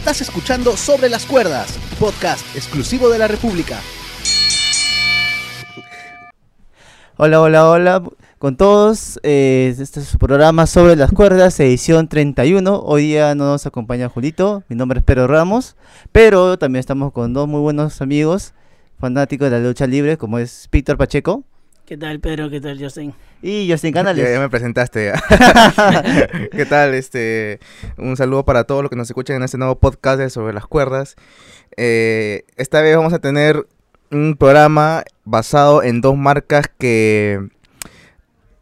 Estás escuchando Sobre las Cuerdas, podcast exclusivo de la República. Hola, hola, hola con todos. Eh, este es su programa Sobre las Cuerdas, edición 31. Hoy día no nos acompaña Julito, mi nombre es Pedro Ramos, pero también estamos con dos muy buenos amigos fanáticos de la lucha libre, como es Víctor Pacheco. ¿Qué tal, Pedro? ¿Qué tal, Justin? Y Justin Canales. Ya, ya me presentaste. ¿Qué tal? Este, un saludo para todos los que nos escuchan en este nuevo podcast de Sobre las Cuerdas. Eh, esta vez vamos a tener un programa basado en dos marcas que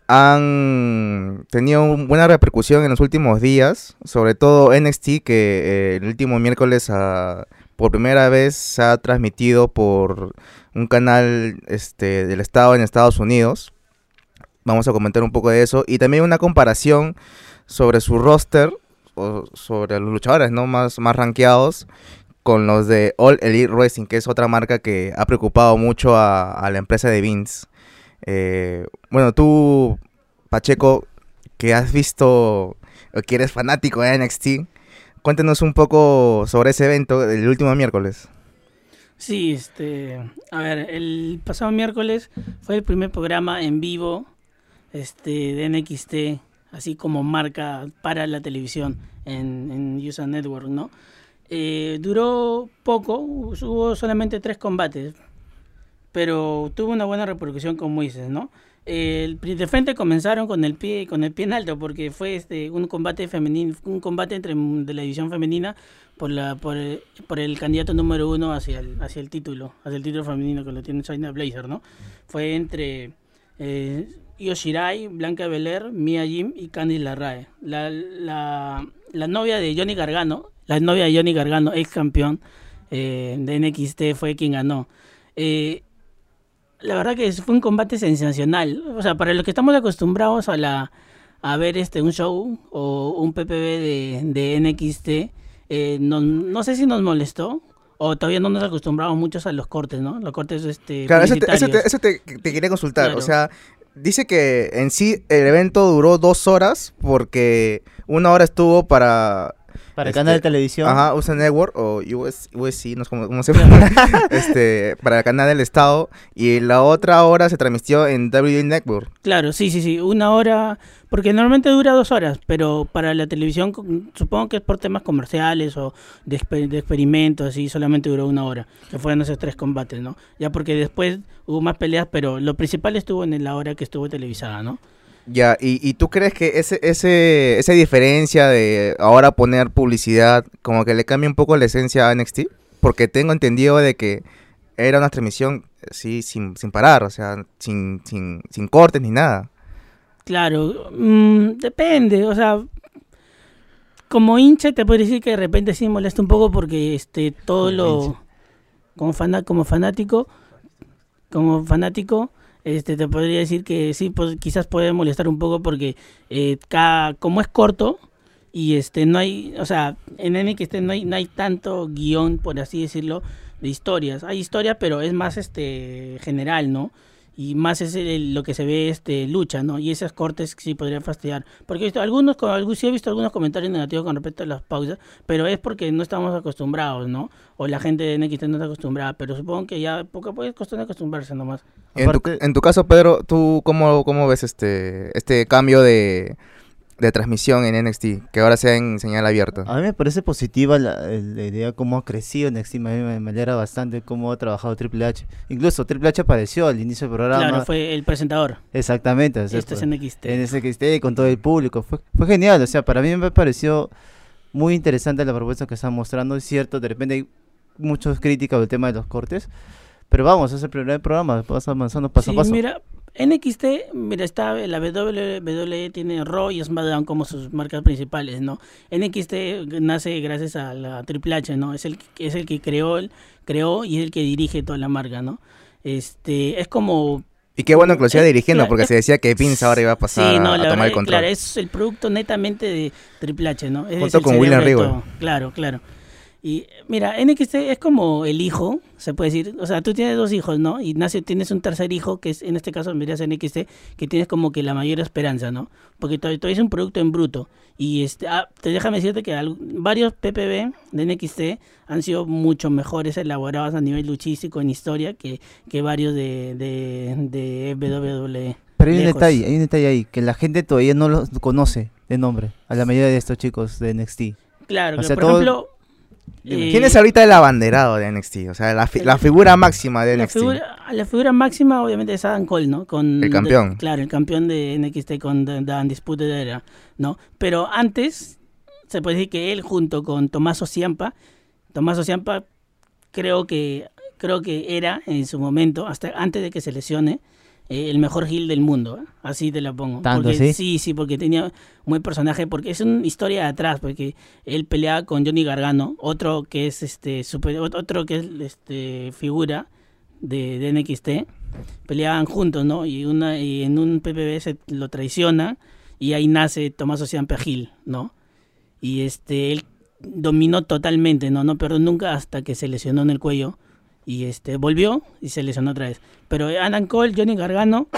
han tenido buena repercusión en los últimos días, sobre todo NXT, que eh, el último miércoles ah, por primera vez se ha transmitido por un canal este, del Estado en Estados Unidos. Vamos a comentar un poco de eso y también una comparación sobre su roster, o sobre los luchadores ¿no? más, más rankeados con los de All Elite Wrestling, que es otra marca que ha preocupado mucho a, la empresa de Vince. Eh, bueno, tú, Pacheco, que has visto, o que eres fanático de NXT, cuéntenos un poco sobre ese evento del último miércoles. Sí, este, a ver, el pasado miércoles fue el primer programa en vivo este, de NXT, así como marca para la televisión en, en Network, ¿no? Eh, duró poco, hubo solamente tres combates, pero tuvo una buena repercusión, como dices, ¿no? El, de frente comenzaron con el pie con el pie en alto porque fue este un combate femenino un combate entre de la división femenina por la por el, candidato número uno hacia el hacia el título hacia el título femenino que lo tiene China Blazer no fue entre eh, Io Shirai, Blanca Belair, Mia Jim y Candice LaRae la, la, la novia de Johnny Gargano la novia de Johnny Gargano, ex campeón eh, de NXT, fue quien ganó. Eh, la verdad que fue un combate sensacional. O sea, para los que estamos acostumbrados a la a ver este un show o un PPV de, de NXT, eh, no, no sé si nos molestó o todavía no nos acostumbramos muchos a los cortes, ¿no? Los cortes este Claro, eso te, te, quería consultar, o sea, dice que en sí el evento duró dos horas porque una hora estuvo para para el canal de este, televisión. Ajá, USA Network o US, USC, no sé cómo, se llama. este, para el canal del Estado. Y la otra hora se transmitió en WWE Network. Claro, sí, sí, sí. Una hora. Porque normalmente dura dos horas, pero para la televisión supongo que es por temas comerciales o de, experimentos, así solamente duró una hora, que fueron esos tres combates, ¿no? Ya porque después hubo más peleas, pero lo principal estuvo en la hora que estuvo televisada, ¿no? Ya, y, y tú crees que ese, ese, esa diferencia de ahora poner publicidad como que le cambia un poco la esencia a NXT? Porque tengo entendido de que era una transmisión, sí, sin, sin parar, o sea, sin, sin, sin cortes ni nada. Claro, mm, depende, o sea, como hincha te puedo decir que de repente sí molesta un poco porque este todo lo como como fanático como fanático este te podría decir que sí, pues quizás puede molestar un poco porque eh, cada, como es corto y este no hay, o sea, en NXT no hay, no hay tanto guion, por así decirlo, de historias. Hay historias, pero es más este general, ¿no? Y más es lo que se ve este lucha, ¿no? Y esos cortes sí podrían fastidiar. Porque he visto algunos, algunos, sí he visto algunos comentarios negativos con respecto a las pausas, pero es porque no estamos acostumbrados, ¿no? O la gente de NXT no está acostumbrada, pero supongo que ya poco a poco es cuestión de acostumbrarse nomás. En tu, en tu caso, Pedro, ¿tú cómo, cómo ves este, este cambio de de transmisión en NXT, que ahora sea en señal abierta. A mí me parece positiva la, idea cómo ha crecido NXT, me, me, alegra bastante cómo ha trabajado Triple H. Incluso Triple H apareció al inicio del programa. Claro, fue el presentador. Exactamente. Esto es en NXT. En NXT con todo el público. Fue, fue genial, o sea, para mí me pareció muy interesante la propuesta que están mostrando. Es cierto, de repente hay muchas críticas del tema de los cortes, pero vamos, es el primer programa, vamos avanzando paso a paso. Mira, NXT, mira, está la WWE tiene Raw y SmackDown como sus marcas principales, ¿no? NXT nace gracias a la Triple H, ¿no? Es el es el que creó, creó y es el que dirige toda la marca, ¿no? Este, es como y qué bueno que lo siga dirigiendo, porque se decía que Vince ahora iba a pasar a, tomar el control. Claro, es el producto netamente de Triple H, ¿no? Junto con William Regal. Claro, claro. Y mira, NXT es como el hijo, se puede decir. O sea, tú tienes dos hijos, ¿no? Y nace, tienes un tercer hijo, que es en este caso, miras NXT, que tienes como que la mayor esperanza, ¿no? Porque todavía, todavía es un producto en bruto. Y este, ah, te déjame decirte que al- varios PPB de NXT han sido mucho mejores elaborados a nivel luchístico en historia que, que varios de, de, de WWE. Pero hay un lejos. detalle, hay un detalle ahí, que la gente todavía no los conoce de nombre, a la mayoría de estos chicos de NXT. Claro, O que, por todo- ejemplo... Dime, ¿Quién es ahorita el abanderado de NXT? O sea, la, fi- la figura máxima de La NXT. figura, la figura máxima obviamente es Adam Cole, ¿no? Con, El campeón. de- claro, el campeón de NXT con The, The Undisputed Era, ¿no? Pero antes, se puede decir que él junto con Tommaso Ciampa, Tommaso Ciampa creo que, creo que era en su momento, hasta antes de que se lesione, eh, el mejor heel del mundo, ¿eh? así te la pongo. ¿Tanto porque, así? Sí, sí, porque tenía un buen personaje, porque es una historia de atrás, porque él peleaba con Johnny Gargano, otro que es este super, otro que es este figura de, de NXT, peleaban juntos, ¿no? Y una y en un PPV se lo traiciona y ahí nace Tommaso Ciampa Hill, ¿no? Y este él dominó totalmente, no no perdió nunca hasta que se lesionó en el cuello y este volvió y se lesionó otra vez. Pero Adam Cole, Johnny Gargano,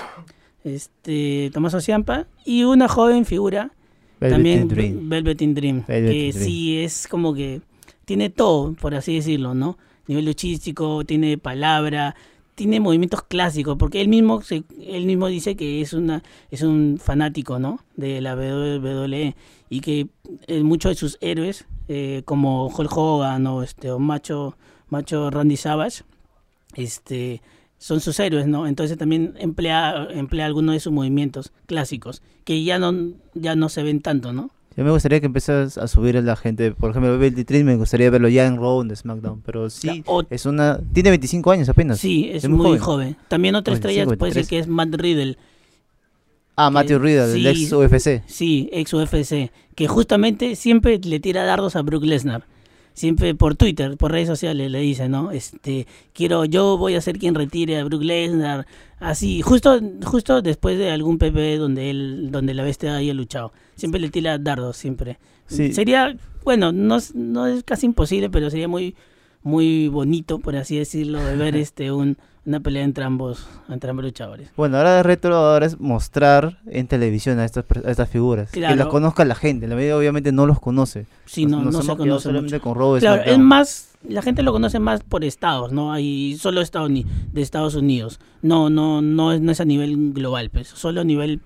este Tommaso Ciampa y una joven figura Velvet también Dream. Velveteen Dream, Velvet que Dream. sí es como que tiene todo, por así decirlo, ¿no? Nivel luchístico, tiene palabra, tiene movimientos clásicos, porque él mismo se, él mismo dice que es una es un fanático, ¿no? De la WWE y que eh, muchos de sus héroes, eh, como Hulk Hogan o este o Macho Macho Randy Savage, este son sus héroes, ¿no? Entonces también emplea emplea algunos de sus movimientos clásicos que ya no ya no se ven tanto, ¿no? Yo me gustaría que empieces a subir a la gente, por ejemplo, Velvet Dream me gustaría verlo ya en Raw, en SmackDown, pero sí, o- es una... Tiene 25 años apenas. Sí, es, es muy muy, joven. joven. También otra estrella 25, puede ser 23. que es Matt Riddle, Ah, Matthew que- Riddle, el ex UFC. sí, ex UFC, que justamente siempre le tira dardos a Brook Lesnar. Siempre por Twitter, por redes sociales le dice, ¿no? Este, quiero, yo voy a ser quien retire a Brook Lesnar, así, justo, justo después de algún PP donde él, donde la bestia haya luchado. Siempre le tira dardos, siempre. Sí. Sería, bueno, no, es- no es casi imposible, pero sería muy, muy bonito, por así decirlo, de ver este un, una pelea entre ambos, entre ambos luchadores. Bueno, ahora de retro ahora es mostrar en televisión a estas, a estas figuras. Que las conozca la gente. La mayoría obviamente no los conoce. Sí, no, nos no, se conoce solamente mucho. con y Claro, es más, la gente lo conoce más por estados, ¿no? Hay solo estados de Estados Unidos. No, no, no es, no es a nivel global, pues, solo a nivel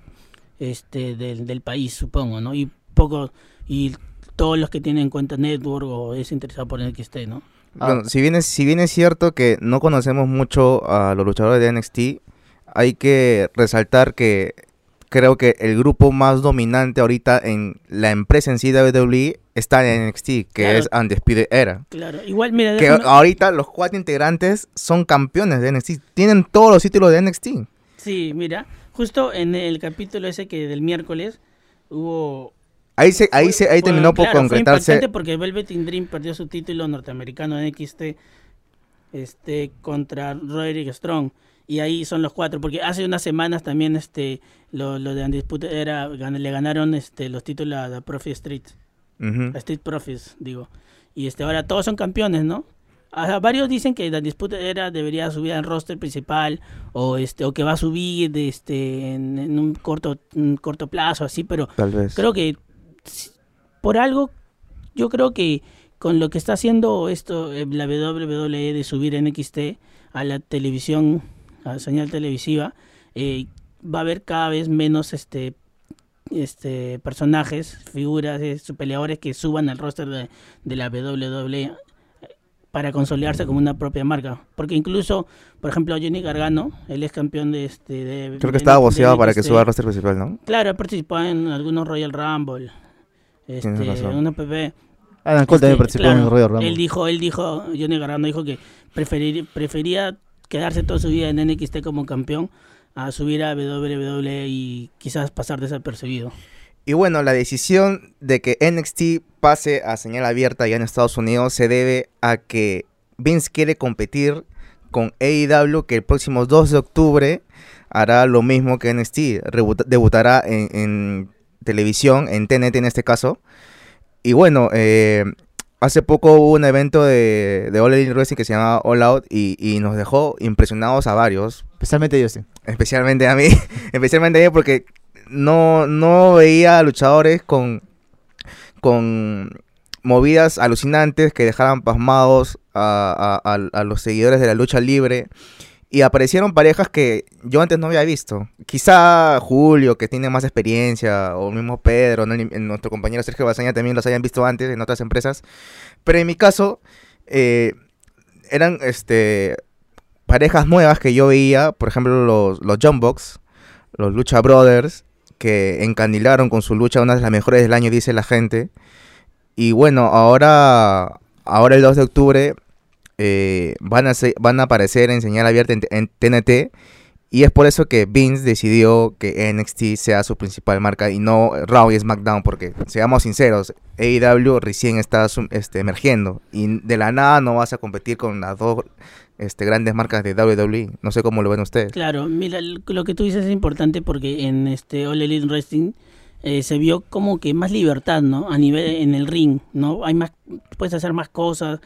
este del, del país, supongo, ¿no? Y poco y todos los que tienen cuenta network o es interesado por el que esté, ¿no? Ah. Bueno, si bien, es, si bien es cierto que no conocemos mucho a los luchadores de NXT, hay que resaltar que creo que el grupo más dominante ahorita en la empresa en sí de WWE está en NXT, que Claro. es Undisputed Era. Claro, igual, mira, Que ahorita los cuatro integrantes son campeones de NXT, tienen todos los títulos de NXT. sí, mira, justo en el capítulo ese que del miércoles hubo Ahí se, ahí se, ahí Fue- terminó por claro, fue concretarse. impactante porque Velvet in Dream perdió su título norteamericano en XT este contra Roderick Strong. Y ahí son los cuatro porque hace unas semanas también este lo, lo de Undisputed era le ganaron este los títulos a, Profit Street. A Street Profits digo. Y este ahora todos son campeones no Ajá, varios dicen que la disputa era debería subir al roster principal o este o que va a subir de este en, en un corto un corto plazo así pero Tal vez. creo que por algo yo creo que con lo que está haciendo esto eh, la WWE de subir NXT a la televisión a la señal televisiva eh, va a haber cada vez menos este este personajes figuras eh, peleadores que suban al roster de, de la WWE eh, para consolidarse como una propia marca porque incluso por ejemplo Johnny Gargano él es campeón de este de, Creo de- que estaba boceado para que suba al roster principal, ¿no? Claro, ha participado en algunos Royal Rumble. Este, razón. una PP. Adam Cole también Este, participó claro, en el Royal Rumble. Él dijo, él dijo, Johnny Gargano dijo que preferir, prefería quedarse toda su vida en NXT como campeón a subir a WWE y quizás pasar desapercibido. Y bueno, la decisión de que NXT pase a señal abierta ya en Estados Unidos se debe a que Vince quiere competir con AEW que el próximo 2 de octubre hará lo mismo que NXT, debutará en, en televisión, en TNT en este caso. Y bueno, eh, hace poco hubo un evento de, de All Elite Wrestling que se llamaba All Out y, y nos dejó impresionados a varios, Especialmente yo, sí. especialmente a mí, especialmente a mí porque no, no veía luchadores con, con movidas alucinantes que dejaran pasmados a, a- a- a los seguidores de la lucha libre. Y aparecieron parejas que yo antes no había visto. Quizá Julio, que tiene más experiencia, o mismo Pedro, nuestro compañero Sergio Bazaña también los hayan visto antes en otras empresas. Pero en mi caso, eh, eran este parejas nuevas que yo veía, por ejemplo, los, los Jumbox, los Lucha Brothers, que encandilaron con su lucha una de las mejores del año, dice la gente. Y bueno, ahora, ahora el 2 de octubre eh, van, a se- van a aparecer en señal abierta en, TNT. Y es por eso que Vince decidió que NXT sea su principal marca y no Raw y SmackDown, porque seamos sinceros, AEW recién está este, emergiendo y de la nada no vas a competir con las dos este, grandes marcas de WWE. No sé cómo lo ven ustedes. Claro, mira, lo que tú dices es importante porque en este All Elite Wrestling eh, se vio como que más libertad, ¿no? A nivel en el ring, ¿no? Hay más, puedes hacer más cosas,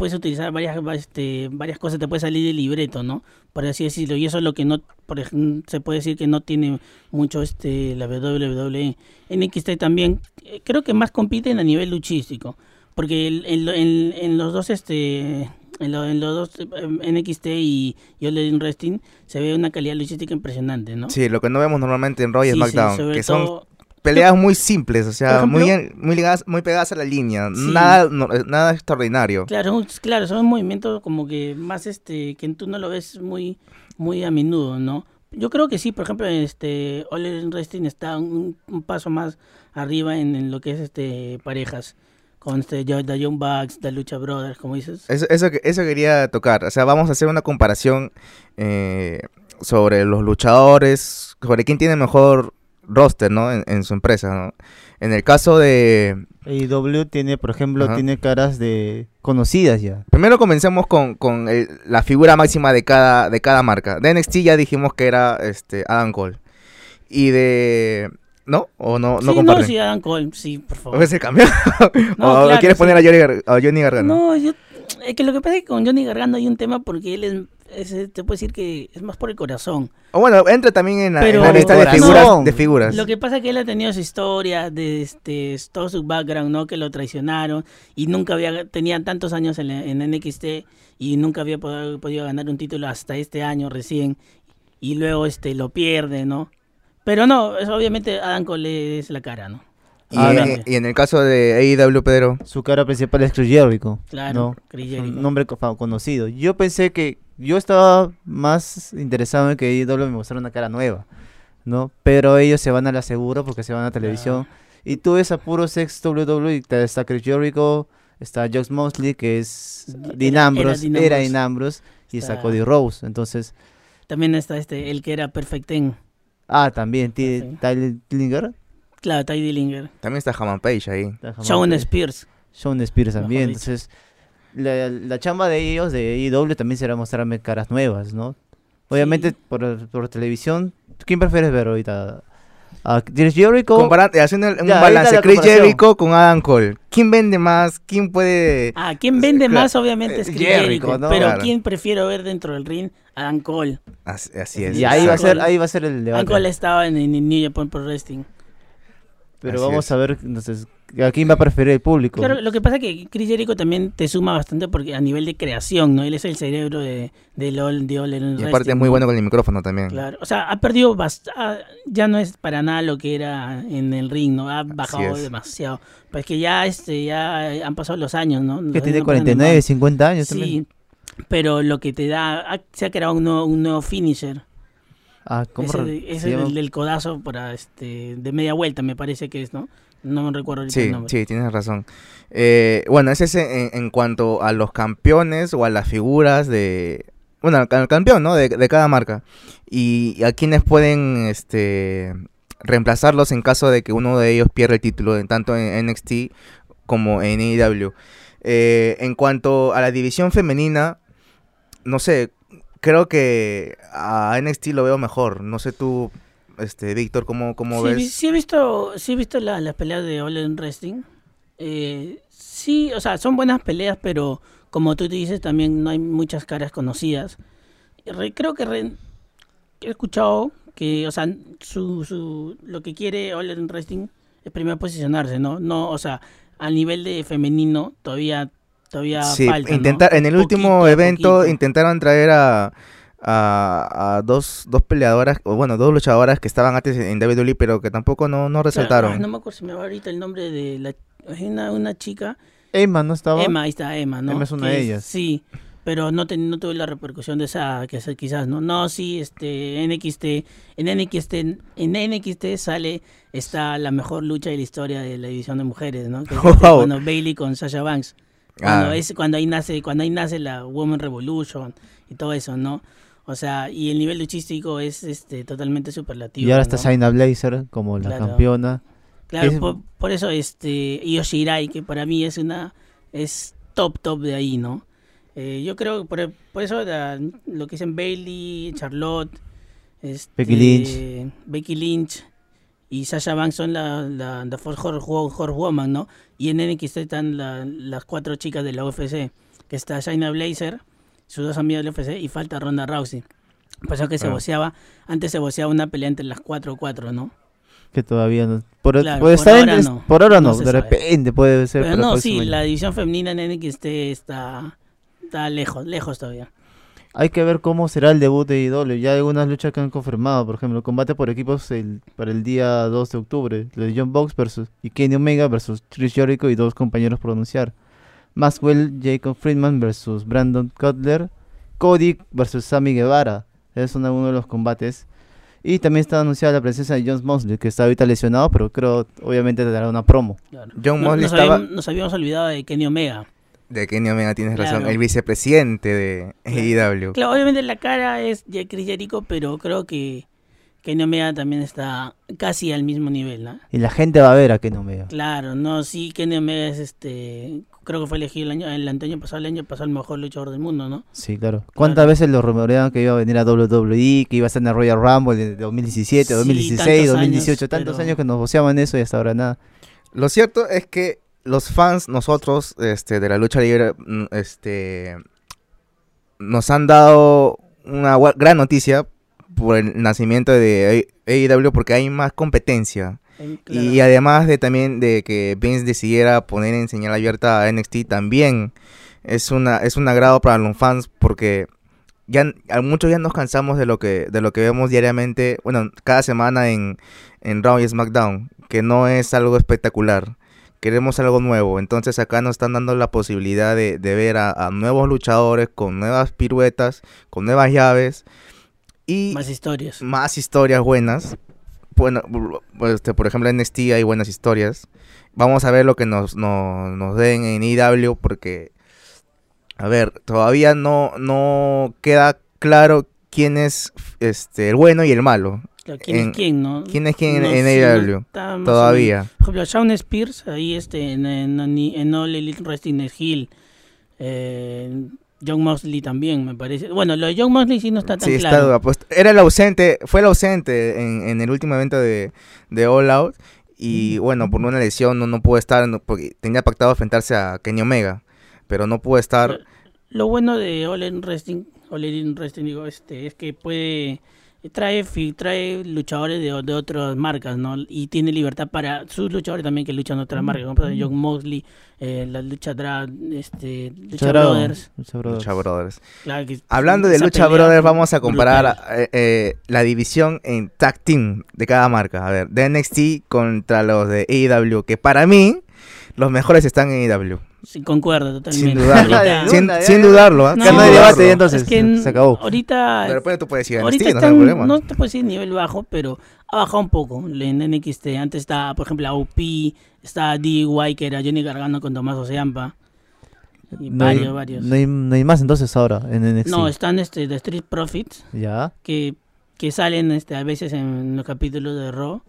puedes utilizar varias, va- este, varias cosas, te puede salir del libreto, ¿no? Por así decirlo. Y eso es lo que no, por ejemplo, se puede decir que no tiene mucho este la WWE. NXT también, eh, creo que más compiten a nivel luchístico, porque en, en- en los dos este en, lo- en los dos eh, NXT y, All Elite Wrestling se ve una calidad luchística impresionante, ¿no? Sí, lo que no vemos normalmente en Raw y Sí, sí, SmackDown, que son todo- peleas muy simples, o sea, muy, muy, ligadas, muy pegadas a la línea, Sí. nada, no- nada extraordinario. Claro, claro, son movimientos como que más este que tú no lo ves muy muy a menudo, ¿no? Yo creo que sí, por ejemplo, este All Wrestling está un, un paso más arriba en, en lo que es este parejas con este The Young Bucks, The Lucha Brothers, como dices. Eso, eso, eso quería tocar, o sea, vamos a hacer una comparación eh, sobre los luchadores, sobre quién tiene mejor roster, ¿no? En, en su empresa, ¿no? En el caso de... AEW tiene, por ejemplo, Ajá. tiene caras de conocidas ya. Primero comencemos con, con el- la figura máxima de cada, de cada marca. De NXT ya dijimos que era este Adam Cole. Y de... ¿No? ¿O no, no sí, no, comparten? sí, Adam Cole, sí, por favor. ¿O es el cambio? No, ¿O claro, quieres sí. poner a Johnny, Gar- a Johnny Gargano? No, yo, es que lo que pasa es que con Johnny Gargano hay un tema porque él es, es- te puedo decir que es más por el corazón. O bueno, entra también en la, en Pero- la lista de figuras, de figuras. Lo que pasa es que él ha tenido su historia de este todo su background, ¿no? Que lo traicionaron y nunca había tenía tantos años en, NXT y nunca había podido, podido ganar un título hasta este año recién y luego este lo pierde, ¿no? Pero no, es, obviamente Adam Cole es la cara, ¿no? Y, Ah, en- Obviamente. y en el caso de AEW, Pedro. Su cara principal es Chris Jericho. Claro, ¿no? Chris Es Jericho. Un nombre conocido. Yo pensé que yo estaba más interesado en que AEW me mostrara una cara nueva, ¿no? Pero ellos se van a la segura porque se van a televisión. Y tú ves a puros ex WWE, está Chris Jericho, está Josh Mosley, que es Dean era Ambrose, Dean era Ambrose. Dean Ambrose, y está Está- Cody Rose. Entonces, También está este el que era Perfect Ten. ah, también T- Sí. Tyler Dillinger, Claro, Ty Dillinger. También está Haman Page ahí. Shawn Spears. Shawn Spears también. dicho. Entonces, la, la chamba de ellos, de AEW, también será mostrarme caras nuevas, ¿no? Obviamente, Sí. por, por televisión, ¿quién prefieres ver ahorita? ¿A Chris Jericho? Compara- haciendo un Ya, balance, Chris. Jericho con Adam Cole. ¿Quién vende más? ¿Quién puede...? Ah, ¿quién vende Claro, más? Obviamente es eh, Chris Jericho, Jericho. ¿no? Pero Claro. ¿quién prefiero ver dentro del ring? Adam Cole. Así, así es. y ahí va, a Adam ser, ahí va a ser el Adam debate. Cole estaba en, en New Japan Pro Wrestling. Pero Así vamos es. a ver, entonces, ¿a quién va a preferir el público? Claro, lo que pasa es que Chris Jericho también te suma bastante porque a nivel de creación, ¿no? Él es el cerebro de, de LOL, de Elite Y aparte es muy ¿no? bueno con el micrófono también. Claro, o sea, ha perdido bast- ah, ya no es para nada lo que era en el ring, ¿no? Ha bajado es. demasiado. Pues que ya este ya han pasado los años, ¿no? Que tiene no pasan en 49, vano. 50 años también. Sí, pero lo que te da, ha- se ha creado un nuevo, un nuevo finisher. Ah, ¿cómo Ese, llama? del, del codazo para este de media vuelta me parece que es, ¿no? No me recuerdo ahorita el Sí, nombre. sí, tienes razón. Eh, bueno, ese es en, en cuanto a los campeones o a las figuras de... Bueno, al, campeón, ¿no? De, de cada marca. Y a quienes pueden este, reemplazarlos en caso de que uno de ellos pierda el título, tanto en NXT como en AEW. Eh, en cuanto a la división femenina, no sé, creo que a NXT lo veo mejor. No sé tú, este, Víctor, ¿cómo, cómo Sí, ves? sí he visto, sí he visto la- las peleas de All In Wrestling. Eh, Sí, o sea, son buenas peleas, pero como tú te dices, también no hay muchas caras conocidas. Re- creo que re- he escuchado que, o sea, su, su, lo que quiere All Elite Wrestling es primero posicionarse, ¿no? No, o sea, a nivel de femenino todavía todavía Sí, falta, en el último Poquito evento poquito. intentaron traer a, a, a dos, dos peleadoras, o bueno, dos luchadoras que estaban antes en WWE, pero que tampoco no, no resaltaron. no me acuerdo si me va ahorita el nombre de la una, una chica Emma no estaba. Emma, ahí está Emma, ¿no? Emma es una Que de ellas. Sí, pero no, ten- no tuve la repercusión de esa que esa quizás, ¿no? No, sí, este, NXT, en NXT, en NXT sale está la mejor lucha de la historia de la división de mujeres, ¿no? Que es este, Wow. cuando Bailey con Sasha Banks. Cuando, Ah. es, cuando ahí nace, cuando ahí nace la Women Revolution y todo eso, ¿no? O sea, y el nivel luchístico es este totalmente superlativo. y ahora está ¿no? Shayna Blazer como la Claro. campeona. Claro, Es- por, por eso este Yoshirai, que para mí es una es top top de ahí, ¿no? Eh, yo creo que por, por eso la- lo que dicen Bailey, Charlotte, este, Becky Lynch. Becky Lynch y Sasha Banks son la, la, la Four Horse, Horse Woman, ¿no? Y en NXT están la- las cuatro chicas de la UFC, que está Shayna Blazer, sus dos amigas de la UFC y falta Ronda Rousey. Pasó que se Ah. voceaba, antes se voceaba una pelea entre las cuatro cuatro, ¿no? Que todavía no. Por, Claro, puede por estar en- ahora no. por ahora No de sabe. repente puede ser. Pero no, sí, año. la división femenina en NXT está, está lejos, lejos todavía. Hay que ver cómo será el debut de IW. Ya hay algunas luchas que han confirmado. Por ejemplo, combate por equipos el, para el día 2 de octubre. Lo de John Box versus y Kenny Omega versus Chris Jericho y dos compañeros por anunciar. Maxwell Jacob Friedman versus Brandon Cutler. Cody versus Sammy Guevara. Es uno uno de los combates. Y también está anunciada la presencia de John Mosley, que está ahorita lesionado, pero creo obviamente te dará una promo. Claro. John No- Mosley nos, estaba... habíamos, nos habíamos olvidado de Kenny Omega. De Kenny Omega tienes Claro. razón, el vicepresidente de AEW. Claro, obviamente la cara es de Chris Jericho, pero creo que Kenny Omega también está casi al mismo nivel, ¿no? Y la gente va a ver a Kenny Omega. Claro, no, sí, Kenny Omega es este, creo que fue elegido el año, el año pasado, el año pasado el mejor luchador del mundo, ¿no? Sí, claro. ¿Cuántas veces lo rumoreaban que iba a venir a WWE, que iba a estar en el Royal Rumble de 2017, Sí, 2016, tantos 2018, años, tantos pero- años que nos voceaban eso y hasta ahora nada. Lo cierto es que los fans, nosotros, este, de la lucha libre, mm, este, nos han dado una gran noticia por el nacimiento de AEW porque hay más competencia. Claro. Y además de también de que Vince decidiera poner en señal abierta a NXT también es una es un agrado para los fans porque ya muchos ya nos cansamos de lo que de lo que vemos diariamente, bueno, cada semana en en Raw y SmackDown, que no es algo espectacular. Queremos algo nuevo, entonces acá nos están dando la posibilidad de, de ver a, a nuevos luchadores con nuevas piruetas, con nuevas llaves y Más historias. más historias buenas. Bueno, pues, este, por ejemplo en NXT hay buenas historias. Vamos a ver lo que nos, nos, nos den en IW porque, a ver, todavía no, no queda claro quién es este, el bueno y el malo. ¿Quién en- es quién, no? ¿Quién es quién No, en sí, no AEW? Todavía. Por ejemplo, Shawn Spears, ahí este, en, en, en All Elite Wrestling es Hill. Eh, John Mosley también, me parece. Bueno, lo de John Mosley sí no está tan Sí, está claro. duda. Pues, era el ausente, fue el ausente en, en el último evento de, de All Out. Y bueno, por una lesión no, no pudo estar, no- porque tenía pactado enfrentarse a Kenny Omega. Pero no pudo estar. Lo bueno de All Elite Wrestling, All Wrestling digo, este, es que puede trae fi- trae luchadores de, de otras marcas, ¿no? Y tiene libertad para sus luchadores también que luchan en otras marcas, como por ejemplo John Mosley, eh, la lucha Dra, este, Lucha Brothers. Lucha Brothers. Lucha Brothers. Claro que Hablando de Lucha pelea Brothers, vamos a comparar eh, eh, la división en tag team de cada marca. A ver, de NXT contra los de AEW, que para mí los mejores están en AEW. Sí, concuerdo totalmente. Sin dudarlo. Ahorita- sin, sin dudarlo. ¿ah? No, Ya Sin no hay no, debate, entonces es que se, se acabó. ahorita De repente tú puedes decir Ahorita NXT, no está hay en- problema. no te puedo decir nivel bajo, pero ha bajado un poco en NXT. Antes estaba, por ejemplo, AUP, está DIY, que era Johnny Gargano con Tomás Oceampa. Y No hay, varios, varios. no hay- no hay más entonces ahora en NXT. No, están este, The Street Profits, Ya, que, que salen este, a veces en los capítulos de Raw,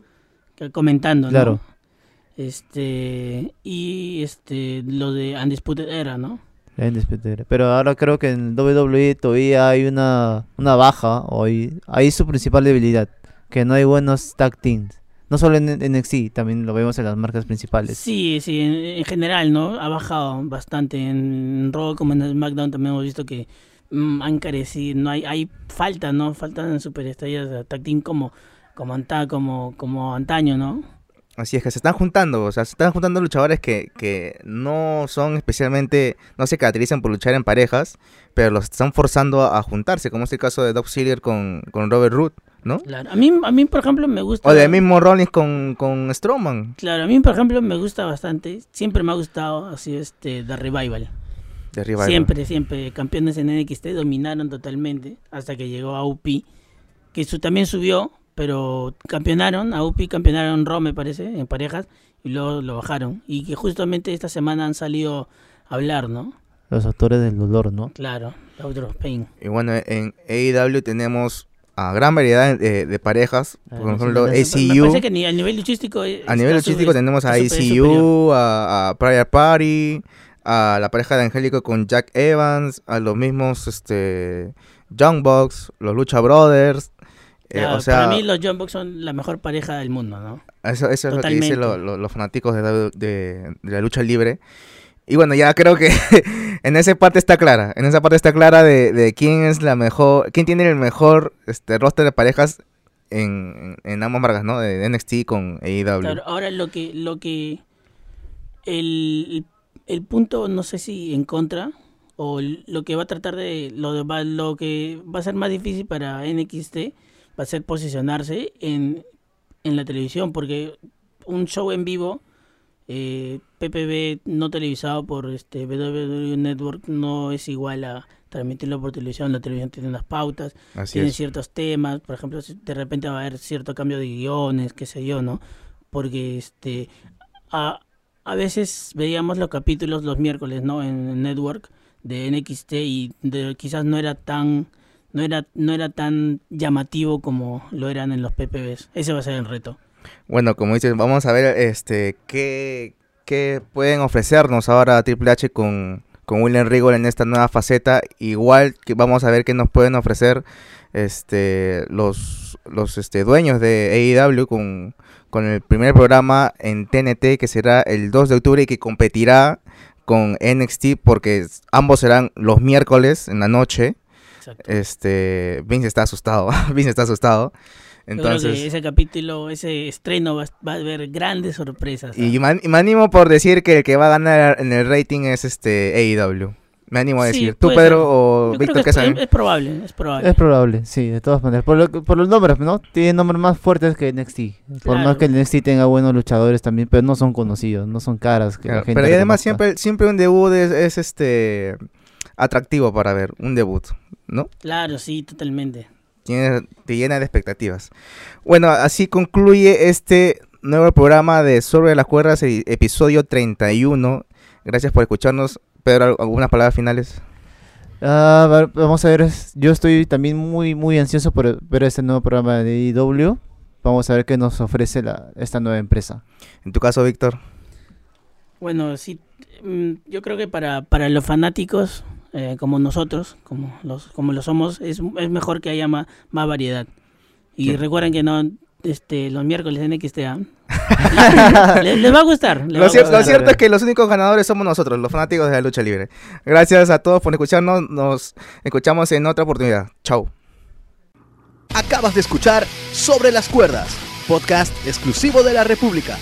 comentando, ¿no? Este, y este, lo de Undisputed Era, ¿no? indiscutible. Pero ahora creo que en WWE todavía hay una, una baja, o hay, su principal debilidad, que no hay buenos tag teams. No solo en NXT, también lo vemos en las marcas principales. Sí, sí, en, en general, ¿no? Ha bajado bastante. En Raw como en SmackDown también hemos visto que mm, han carecido, no hay, hay falta, ¿no? Faltan superestrellas de tag team como, como, anta- como, como antaño, ¿no? Así es que se están juntando, o sea, se están juntando luchadores que, que no son especialmente, no se caracterizan por luchar en parejas, pero los están forzando a, a juntarse, como es el caso de Doc Ziggler con, con Robert Root, ¿no? Claro. A mí, a mí, por ejemplo, me gusta... O del mismo Rollins con, con Strowman, Claro, a mí, por ejemplo, me gusta bastante. Siempre me ha gustado así este The Revival. de arriba. Siempre, siempre. Campeones en NXT dominaron totalmente hasta que llegó a UP, que su, también subió, pero campeonaron. A UP campeonaron Raw, me parece, en parejas, y luego lo bajaron. Y que justamente esta semana han salido a hablar, ¿no? Los actores del dolor, ¿no? Claro, Doctor of Pain. Y bueno, en AEW tenemos a gran variedad de, de parejas, Ah, por ejemplo, me- ACU. parece que ni- a nivel luchístico. A nivel está su- luchístico tenemos a. ACU, a, a Pryor Party, a la pareja de Angélico con Jack Evans, a los mismos este Young Bucks, los Lucha Brothers. Eh, Claro, o sea, para mí los John Bucks son la mejor pareja del mundo, ¿no? eso, eso es lo que dicen totalmente. lo- lo- los fanáticos de, de- de- la lucha libre. Y bueno, ya creo que en esa parte está clara. En esa parte está clara de, de quién es la mejor, quién tiene el mejor este roster de parejas en, en ambas marcas, ¿no? De NXT con AEW. Claro, ahora lo que, lo que el, el punto, no sé si en contra, o lo que va a tratar de, lo, lo que va a ser más difícil para NXT, ser posicionarse en, en la televisión, porque un show en vivo, eh, PPV no televisado por este WWE Network, no es igual a transmitirlo por televisión, la televisión tiene unas pautas, Así tiene es. ciertos temas, por ejemplo, de repente va a haber cierto cambio de guiones, qué sé yo, ¿no? Porque este a, a veces veíamos los capítulos los miércoles, ¿no? En el network de NXT y de- quizás no era tan no era no era tan llamativo como lo eran en los PPVs. Ese va a ser el reto. Bueno, como dices, vamos a ver este qué, qué pueden ofrecernos ahora Triple H con, con William Regal en esta nueva faceta. Igual que vamos a ver qué nos pueden ofrecer este los, los este, dueños de AEW con, con el primer programa en TNT que será el 2 de octubre y que competirá con NXT porque ambos serán los miércoles en la noche. Exacto. Este, Vince está asustado, Vince está asustado. Yo creo que Entonces, ese capítulo, ese estreno va, va a haber grandes sorpresas. ¿ah? Y me, animo por decir que el que va a ganar en el rating es este AEW. Me animo a Sí, decir. ¿Tú, puede Pedro ser. o Yo Víctor, que qué es, es probable, es probable. Es probable, sí, de todas maneras. Por, lo que- por los nombres, ¿no? Tienen nombres más fuertes que NXT. Por Claro. más que NXT tenga buenos luchadores también, pero no son conocidos, no son caras. Que la gente pero y además siempre, siempre un debut es, es, este atractivo para ver, un debut, ¿no? Claro, sí, totalmente. Tiene, te llena de expectativas. Bueno, así concluye este nuevo programa de Sobre las Cuerdas, episodio 31. Gracias por escucharnos. Pedro, ¿algunas palabras finales? Ah, va- vamos a ver, yo estoy también muy, muy ansioso por ver este nuevo programa de IW. Vamos a ver qué nos ofrece la, esta nueva empresa. En tu caso, Víctor. Bueno, sí, mm, yo creo que para, para los fanáticos eh, como nosotros, como los como lo somos, es, es mejor que haya más, más variedad. Y Sí. recuerden que no este los miércoles en XTA. les, les va a gustar. va Lo, a cier- lo gustar. cierto es que los únicos ganadores somos nosotros, los fanáticos de la lucha libre. Gracias a todos por escucharnos. Nos escuchamos en otra oportunidad. Chau. Acabas de escuchar Sobre las Cuerdas, podcast exclusivo de la República.